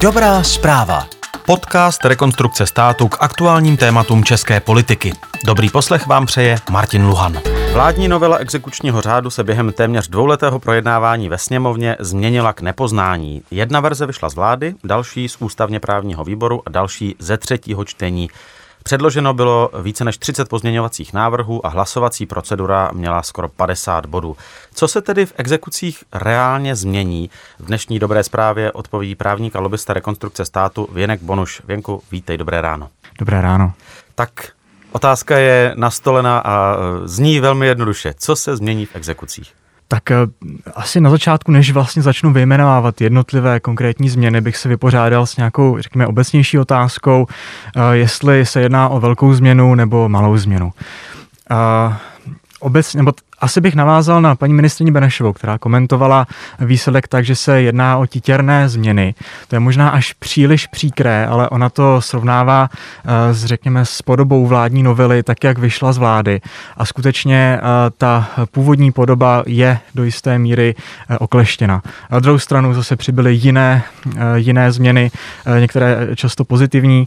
Dobrá zpráva. Podcast Rekonstrukce státu k aktuálním tématům české politiky. Dobrý poslech vám přeje Martin Luhan. Vládní novela exekučního řádu se během téměř dvouletého projednávání ve sněmovně změnila k nepoznání. Jedna verze vyšla z vlády, další z ústavně právního výboru a další ze třetího čtení Předloženo bylo více než 30 pozměňovacích návrhů a hlasovací procedura měla skoro 50 bodů. Co se tedy v exekucích reálně změní? V dnešní dobré zprávě odpoví právník a lobista rekonstrukce státu Věnek Bonuš. Věnku, vítej, dobré ráno. Dobré ráno. Tak otázka je nastolena a zní velmi jednoduše. Co se změní v exekucích? Tak eh, asi na začátku, než vlastně začnu vyjmenovávat jednotlivé konkrétní změny, bych se vypořádal s nějakou, řekněme, obecnější otázkou, eh, jestli se jedná o velkou změnu nebo malou změnu. Obecně, nebo asi bych navázal na paní ministrině Benešovou, která komentovala výsledek tak, že se jedná o titěrné změny. To je možná až příliš příkré, ale ona to srovnává eh, s, řekněme, s podobou vládní novely, tak jak vyšla z vlády. A skutečně eh, ta původní podoba je do jisté míry eh, okleštěna. Na druhou stranu zase přibyly jiné, jiné změny, některé často pozitivní.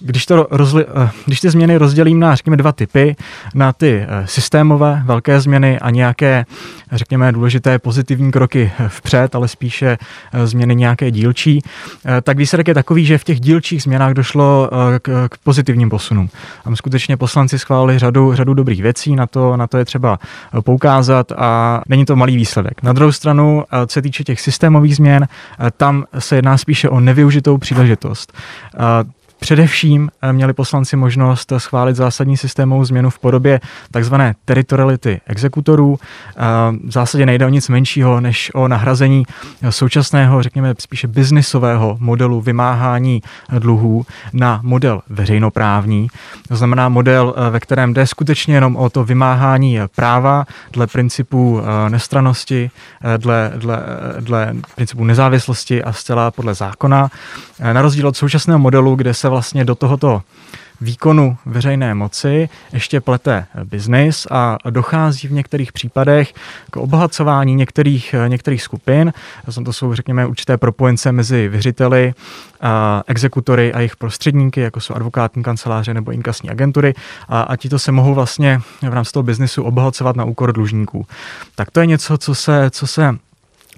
Když, to rozli, eh, když ty změny rozdělím na, řekněme, dva typy, na ty eh, systémové velké změny a nějaké, řekněme, důležité pozitivní kroky vpřed, ale spíše eh, změny nějaké dílčí, tak výsledek je takový, že v těch dílčích změnách došlo k, k pozitivním posunům. Tam skutečně poslanci schválili řadu, řadu dobrých věcí, na to, na to je třeba poukázat a není to malý výsledek. Na druhou stranu, co se týče těch systémových změn, tam se jedná spíše o nevyužitou příležitost. Především eh, měli poslanci možnost schválit zásadní systémovou změnu v podobě takzvané teritoriality exekutorů. Eh, v zásadě nejde o nic menšího, než o nahrazení současného, řekněme, spíše biznisového modelu vymáhání dluhů na model veřejnoprávní. To znamená model, eh, ve kterém jde skutečně jenom o to vymáhání práva dle principu nestranosti, dle, dle, dle principu nezávislosti a zcela podle zákona. Na rozdíl od současného modelu, kde se vlastně do tohoto výkonu veřejné moci ještě plete biznis a dochází v některých případech k obohacování některých, některých skupin. To jsou, řekněme, určité propojence mezi věřiteli, exekutory a jejich prostředníky, jako jsou advokátní kanceláře nebo inkasní agentury a, a to se mohou vlastně v rámci toho biznisu obohacovat na úkor dlužníků. Tak to je něco, co se, co se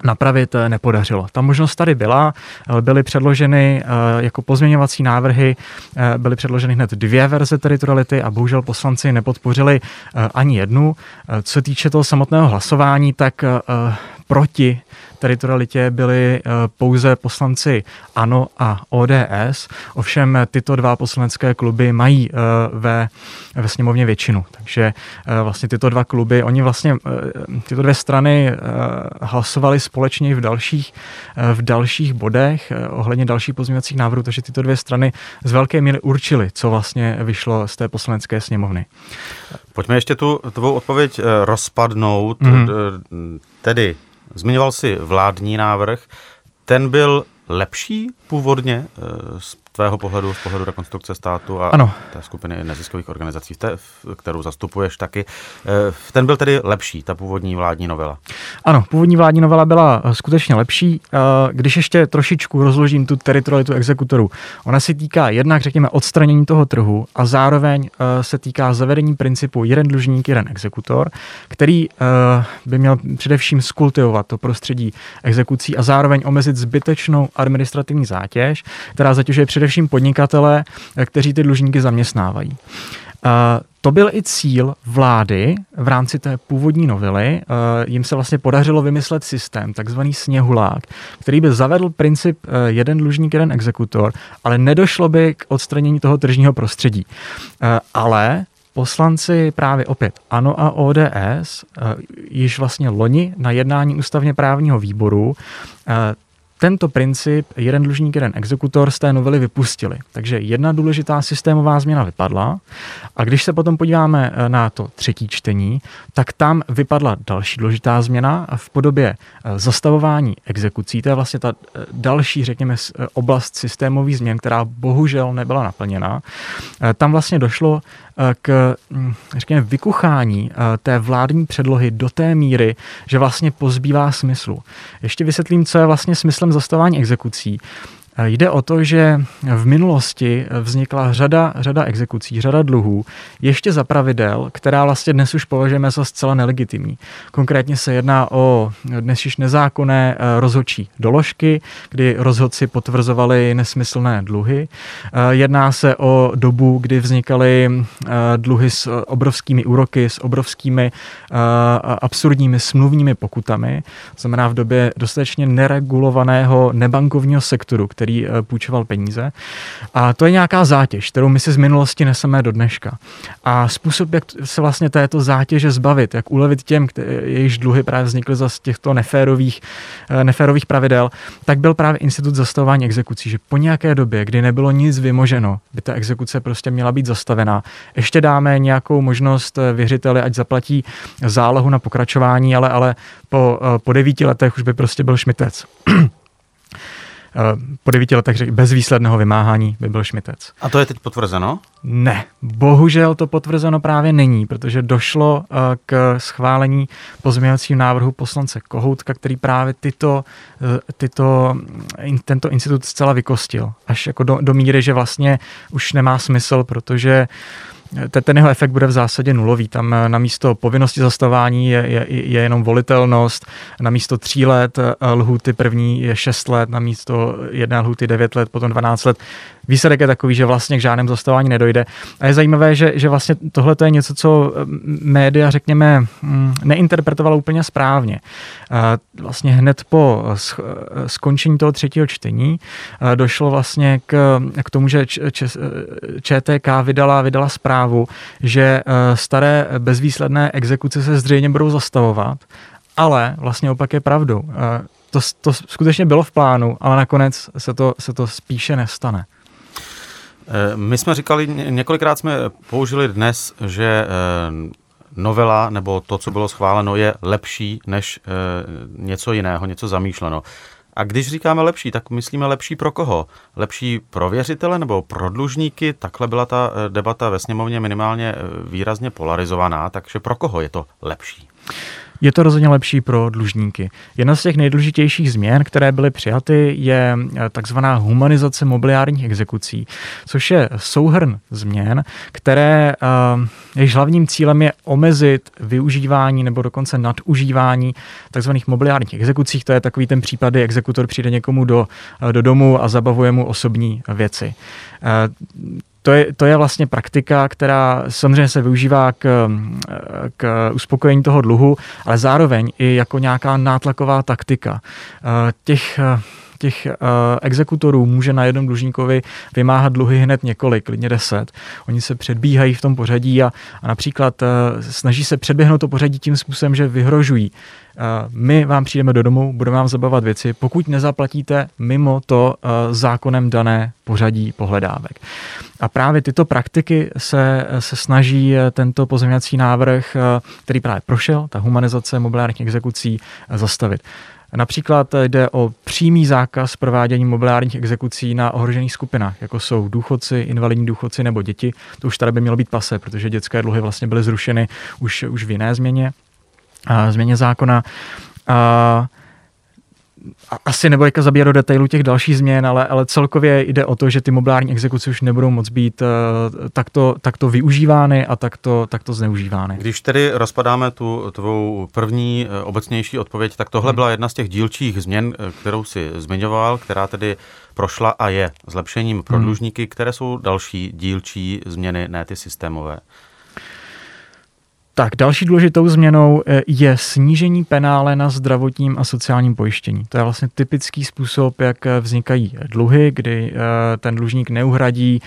napravit eh, nepodařilo. Ta možnost tady byla, byly předloženy eh, jako pozměňovací návrhy, eh, byly předloženy hned dvě verze teritoriality a bohužel poslanci nepodpořili ani jednu. Co se týče toho samotného hlasování, tak proti teritorialitě byli eh, pouze poslanci ANO a ODS, ovšem tyto dva poslanecké kluby mají eh, ve, ve sněmovně většinu, takže eh, vlastně tyto dva kluby, oni vlastně, tyto dvě strany hlasovali společně v dalších, v dalších bodech ohledně dalších pozměňovacích návrhů, takže tyto dvě strany z velké míry určily, co vlastně vyšlo z té poslanecké sněmovny. Pojďme ještě tu tvou odpověď rozpadnout, mm-hmm. tedy Zmiňoval si vládní návrh. Ten byl lepší původně eh, z tvého pohledu, z pohledu rekonstrukce státu a ano. té skupiny neziskových organizací, té, kterou zastupuješ taky. Eh, ten byl tedy lepší, ta původní vládní novela? Ano, původní vládní novela byla eh, skutečně lepší. Když ještě trošičku rozložím tu teritorialitu exekutorů, ona se týká jednak, řekněme, odstranění toho trhu a zároveň se týká zavedení principu jeden dlužník, jeden exekutor, který by měl především skultivovat to prostředí exekucí a zároveň omezit zbytečnou administrativní zátěž, která zatěžuje především podnikatele, kteří ty dlužníky zaměstnávají. To byl i cíl vlády v rámci té původní novely. Jim se vlastně podařilo vymyslet systém, takzvaný sněhulák, který by zavedl princip jeden dlužník, jeden exekutor, ale nedošlo by k odstranění toho tržního prostředí. Ale poslanci právě opět ANO a ODS již vlastně loni na jednání ústavně právního výboru tento princip jeden dlužník, jeden exekutor z té novely vypustili. Takže jedna důležitá systémová změna vypadla. A když se potom podíváme eh, na to třetí čtení, tak tam vypadla další důležitá změna v podobě eh, zastavování exekucí. To je vlastně ta eh, další, řekněme, oblast systémových změn, která bohužel nebyla naplněna. Tam vlastně došlo k, hm, řekněme, vykuchání té vládní předlohy do té míry, že vlastně pozbývá smyslu. Ještě vysvětlím, co je vlastně smyslem zastavování exekucí Jde o to, že v minulosti vznikla řada, řada exekucí, řada dluhů, ještě za pravidel, která vlastně dnes už považujeme za zcela nelegitimní. Konkrétně se jedná o dnes již nezákonné eh, rozhodčí doložky, kdy rozhodci potvrzovali nesmyslné dluhy. Eh, jedná se o dobu, kdy vznikaly eh, dluhy s obrovskými úroky, s obrovskými absurdními smluvními pokutami, znamená v době dostatečně neregulovaného nebankovního sektoru, který který eh, půjčoval peníze. A to je nějaká zátěž, kterou my si z minulosti neseme do dneška. A způsob, jak se vlastně této zátěže zbavit, jak ulevit těm, jejichž dluhy právě vznikly za těchto neférových, eh, neférových pravidel, tak byl právě institut zastavování exekucí, že po nějaké době, kdy nebylo nic vymoženo, by ta exekuce prostě měla být zastavená. Ještě dáme nějakou možnost eh, věřiteli, ať zaplatí zálohu na pokračování, ale, ale po, po devíti letech už by prostě byl šmitec. Eh, po devíti letech řekl, bez výsledného vymáhání by byl Šmitec. A to je teď potvrzeno? Ne, bohužel to potvrzeno právě není, protože došlo eh, k schválení pozměňovacího návrhu poslance Kohoutka, který právě tyto, eh, tyto, tento institut zcela vykostil. Až jako do, do míry, že vlastně už nemá smysl, protože ten jeho efekt bude v zásadě nulový. Tam na místo povinnosti zastavání je, je, je jenom volitelnost, na místo tří let lhuty první je šest let, na místo jedné lhuty devět let, potom 12 let výsledek je takový, že vlastně k žádnému zastavování nedojde. A je zajímavé, že, že vlastně tohle je něco, co eh, média, řekněme, mm, neinterpretovala úplně správně. Vlastně hned po eh, skončení toho třetího čtení eh, došlo vlastně k, k tomu, že ČTK vydala, vydala zprávu, že staré bezvýsledné exekuce se zřejmě budou zastavovat, ale vlastně opak je pravdou. To, to skutečně bylo v plánu, ale nakonec se to, se to spíše nestane. Eh, my jsme říkali, několikrát jsme použili dnes, že eh, novela nebo to, co bylo schváleno, je lepší než eh, něco jiného, něco zamýšleno. A když říkáme lepší, tak myslíme lepší pro koho? Lepší pro věřitele nebo pro dlužníky? Takhle byla ta debata ve sněmovně minimálně výrazně polarizovaná, takže pro koho je to lepší? Je to rozhodně lepší pro dlužníky. Jedna z těch nejdůležitějších změn, které byly přijaty, je eh, takzvaná humanizace mobiliárních exekucí, což je souhrn změn, které eh, jejichž hlavním cílem je omezit využívání nebo dokonce nadužívání takzvaných mobiliárních exekucí. To je takový ten případ, kdy exekutor přijde někomu do, eh, do domu a zabavuje mu osobní věci to je, to je vlastně praktika, která samozřejmě se využívá k, k uspokojení toho dluhu, ale zároveň i jako nějaká nátlaková taktika. Eh, těch těch uh, exekutorů může na jednom dlužníkovi vymáhat dluhy hned několik, klidně deset. Oni se předbíhají v tom pořadí a, a například uh, snaží se předběhnout to pořadí tím způsobem, že vyhrožují. Uh, my vám přijdeme do domu, budeme vám zabavovat věci, pokud nezaplatíte mimo to zákonem dané pořadí pohledávek. A právě tyto praktiky se, se snaží tento pozemňací návrh, který právě prošel, ta humanizace mobilárních exekucí, zastavit. Například jde o přímý zákaz provádění mobiliárních exekucí na ohrožených skupinách, jako jsou důchodci, invalidní důchodci nebo děti. To už tady by mělo být pase, protože dětské dluhy vlastně byly zrušeny už, už v jiné změně, a změně zákona. A asi nebudu zabírat do detailu těch dalších změn, ale, ale celkově jde o to, že ty mobilární exekuce už nebudou moc být uh, takto, takto využívány a takto, takto zneužívány. Když tedy rozpadáme tu tvou první uh, obecnější odpověď, tak tohle hmm. byla jedna z těch dílčích změn, eh, kterou si zmiňoval, která tedy prošla a je zlepšením pro hmm. dlužníky, které jsou další dílčí změny, ne ty systémové. Tak, další důležitou změnou eh, je snížení penále na zdravotním a sociálním pojištění. To je vlastně typický způsob, jak eh, vznikají dluhy, kdy eh, ten dlužník neuhradí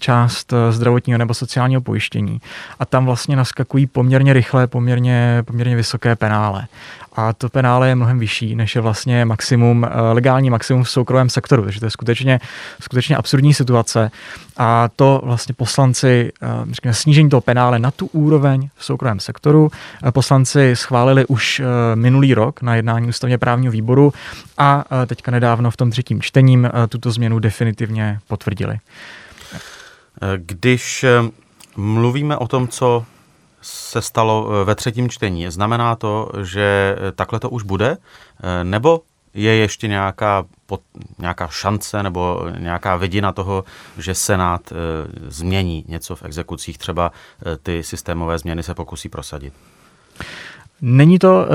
část zdravotního nebo sociálního pojištění. A tam vlastně naskakují poměrně rychle, poměrně, poměrně vysoké penále a to penále je mnohem vyšší, než je vlastně maximum, eh, legální maximum v soukromém sektoru. Takže to je skutečně, skutečně absurdní situace. A to vlastně poslanci, eh, řekněme, snížení toho penále na tu úroveň v soukromém sektoru, eh, poslanci schválili už minulý rok na jednání ústavně právního výboru a teďka nedávno v tom třetím čtením tuto změnu definitivně potvrdili. Když mluvíme o tom, co se stalo eh, ve třetím čtení. Znamená to, že eh, takhle to už bude? Eh, nebo je ještě nějaká, pod, nějaká šance nebo nějaká vidina toho, že Senát změní něco v exekucích, třeba ty systémové změny se pokusí prosadit? Není to uh,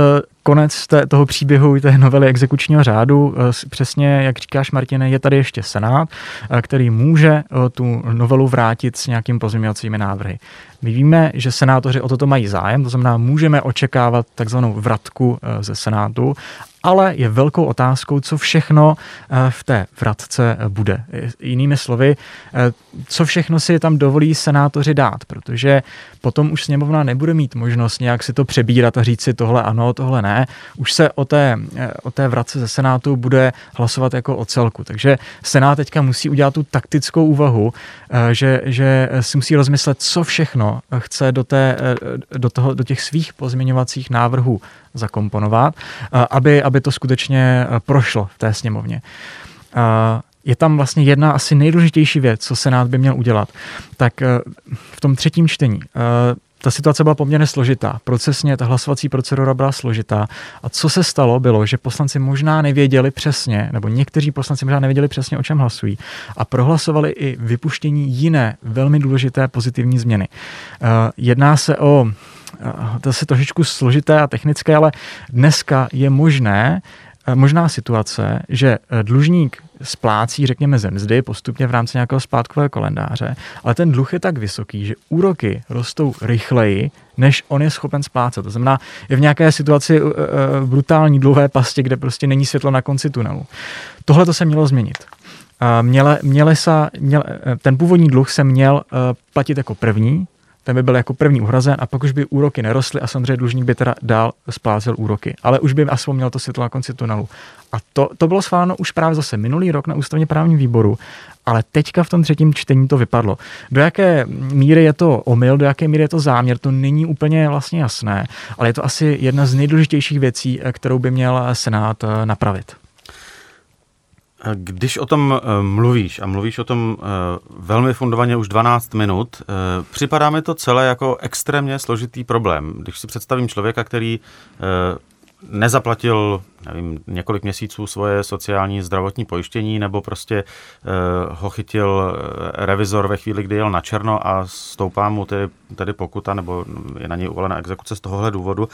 konec té, toho příběhu té novely exekučního řádu. Uh, přesně, jak říkáš, Martine, je tady ještě Senát, uh, který může tu novelu vrátit s nějakým pozměňovacími návrhy. My víme, že senátoři o toto mají zájem, to znamená, můžeme očekávat takzvanou vratku ze Senátu ale je velkou otázkou, co všechno eh, v té vratce eh, bude. Jinými slovy, eh, co všechno si tam dovolí senátoři dát, protože potom už sněmovna nebude mít možnost nějak si to přebírat a říct si tohle ano, tohle ne. Už se o té, o té vratce ze Senátu bude hlasovat jako o celku. Takže Senát teďka musí udělat tu taktickou úvahu, že, že si musí rozmyslet, co všechno chce do, té, do, toho, do těch svých pozměňovacích návrhů zakomponovat, aby, aby to skutečně prošlo v té sněmovně. Je tam vlastně jedna asi nejdůležitější věc, co Senát by měl udělat. Tak v tom třetím čtení ta situace byla poměrně složitá. Procesně ta hlasovací procedura byla složitá. A co se stalo, bylo, že poslanci možná nevěděli přesně, nebo někteří poslanci možná nevěděli přesně, o čem hlasují. A prohlasovali i vypuštění jiné velmi důležité pozitivní změny. Jedná se o to je trošičku složité a technické, ale dneska je možné, eh, možná situace, že eh, dlužník splácí, řekněme, ze mzdy postupně v rámci nějakého splátkového kalendáře, ale ten dluh je tak vysoký, že úroky rostou rychleji, než on je schopen splácet. To znamená, je v nějaké situaci uh, brutální dluhové pasti, kde prostě není světlo na konci tunelu. Tohle to se mělo změnit. Měle, měle sa, měle, ten původní dluh se měl platit jako první, ten by byl jako první uhrazen a pak už by úroky nerostly a samozřejmě dlužník by teda dál splácel úroky. Ale už by aspoň měl to světlo na konci tunelu. A to, to bylo schváleno už právě zase minulý rok na ústavně právním výboru, ale teďka v tom třetím čtení to vypadlo. Do jaké míry je to omyl, do jaké míry je to záměr, to není úplně vlastně jasné, ale je to asi jedna z nejdůležitějších věcí, kterou by měl Senát eh, napravit. Když o tom eh, mluvíš a mluvíš o tom eh, velmi fundovaně už 12 minut, eh, připadá mi to celé jako extrémně složitý problém. Když si představím člověka, který nezaplatil nevím, několik měsíců svoje sociální zdravotní pojištění nebo prostě ho chytil revizor ve chvíli, kdy jel na černo a stoupá mu tedy, tedy pokuta nebo je na něj uvalena exekuce z tohohle důvodu,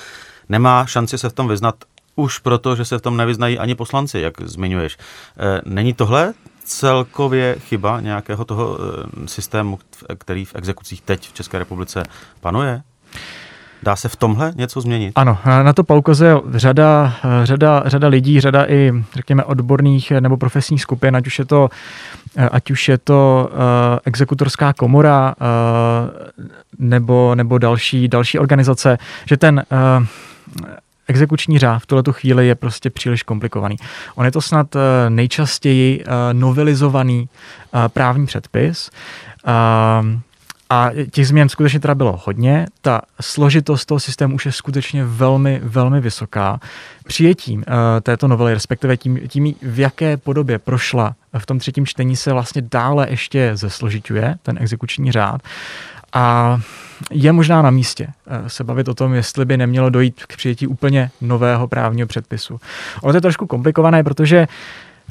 nemá šanci se v tom vyznat už proto, že se v tom nevyznají ani poslanci, jak zmiňuješ. Eh, není tohle celkově chyba nějakého toho eh, systému, který v exekucích teď v České republice panuje? Dá se v tomhle něco změnit? Ano, na to poukazuje řada, řada, řada lidí, řada i, řekněme, odborných nebo profesních skupin, ať už je to, ať už je to uh, exekutorská komora uh, nebo, nebo další, další organizace, že ten uh, exekuční řád v tuto chvíli je prostě příliš komplikovaný. On je to snad eh, nejčastěji eh, novelizovaný eh, právní předpis. A těch změn skutečně teda bylo hodně. Ta složitost toho systému už je skutečně velmi, velmi vysoká. Přijetím uh, této novely, respektive tím, tím, v jaké podobě prošla v tom třetím čtení, se vlastně dále ještě zesložituje ten exekuční řád. A je možná na místě eh, se bavit o tom, jestli by nemělo dojít k přijetí úplně nového právního předpisu. Ono to je trošku komplikované, protože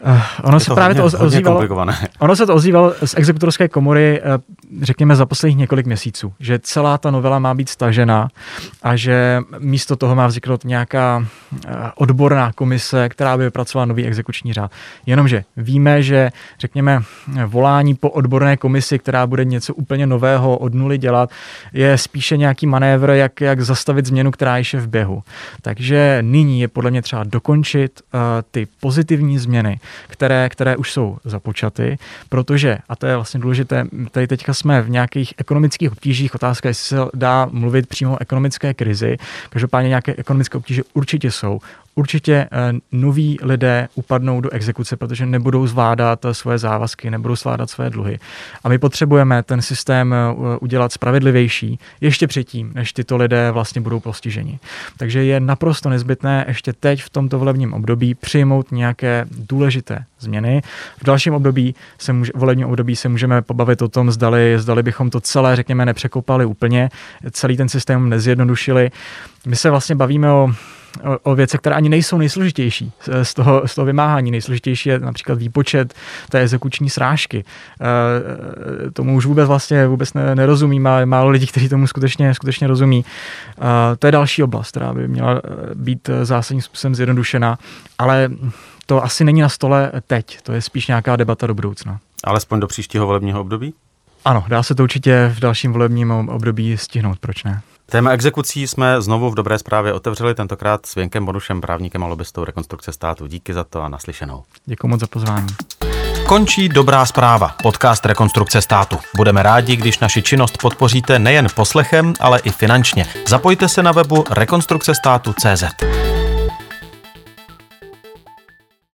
Uh, ono se právě hodně, to ozývalo, ono se to ozývalo z exekutorské komory, uh, řekněme, za posledních několik měsíců, že celá ta novela má být stažena a že místo toho má vzniknout nějaká uh, odborná komise, která by vypracovala nový exekuční řád. Jenomže víme, že, řekněme, volání po odborné komisi, která bude něco úplně nového od nuly dělat, je spíše nějaký manévr, jak, jak zastavit změnu, která je v běhu. Takže nyní je podle mě třeba dokončit uh, ty pozitivní změny, které, které už jsou započaty, protože, a to je vlastně důležité, tady teďka jsme v nějakých ekonomických obtížích, otázka, jestli se dá mluvit přímo o ekonomické krizi, každopádně nějaké ekonomické obtíže určitě jsou určitě eh, noví lidé upadnou do exekuce, protože nebudou zvládat eh, svoje závazky, nebudou zvládat své dluhy. A my potřebujeme ten systém eh, udělat spravedlivější ještě předtím, než tyto lidé vlastně budou postiženi. Takže je naprosto nezbytné ještě teď v tomto volebním období přijmout nějaké důležité změny. V dalším období se může, volebním období se můžeme pobavit o tom, zdali, zdali bychom to celé, řekněme, nepřekopali úplně, celý ten systém nezjednodušili. My se vlastně bavíme o o, věcech, které ani nejsou nejsložitější z toho, z toho vymáhání. Nejsložitější je například výpočet té exekuční srážky. E, tomu už vůbec vlastně vůbec nerozumí, má málo lidí, kteří tomu skutečně, skutečně rozumí. E, to je další oblast, která by měla být zásadním způsobem zjednodušena, ale to asi není na stole teď, to je spíš nějaká debata do budoucna. Alespoň do příštího volebního období? Ano, dá se to určitě v dalším volebním období stihnout, proč ne? Téma exekucí jsme znovu v dobré zprávě otevřeli, tentokrát s Věnkem Bonušem, právníkem a lobbystou rekonstrukce státu. Díky za to a naslyšenou. Děkuji moc za pozvání. Končí Dobrá zpráva, podcast Rekonstrukce státu. Budeme rádi, když naši činnost podpoříte nejen poslechem, ale i finančně. Zapojte se na webu rekonstrukce státu CZ.